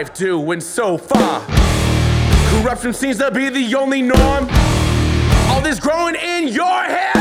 life doing so far? Corruption seems to be the only norm. All this growing in your head.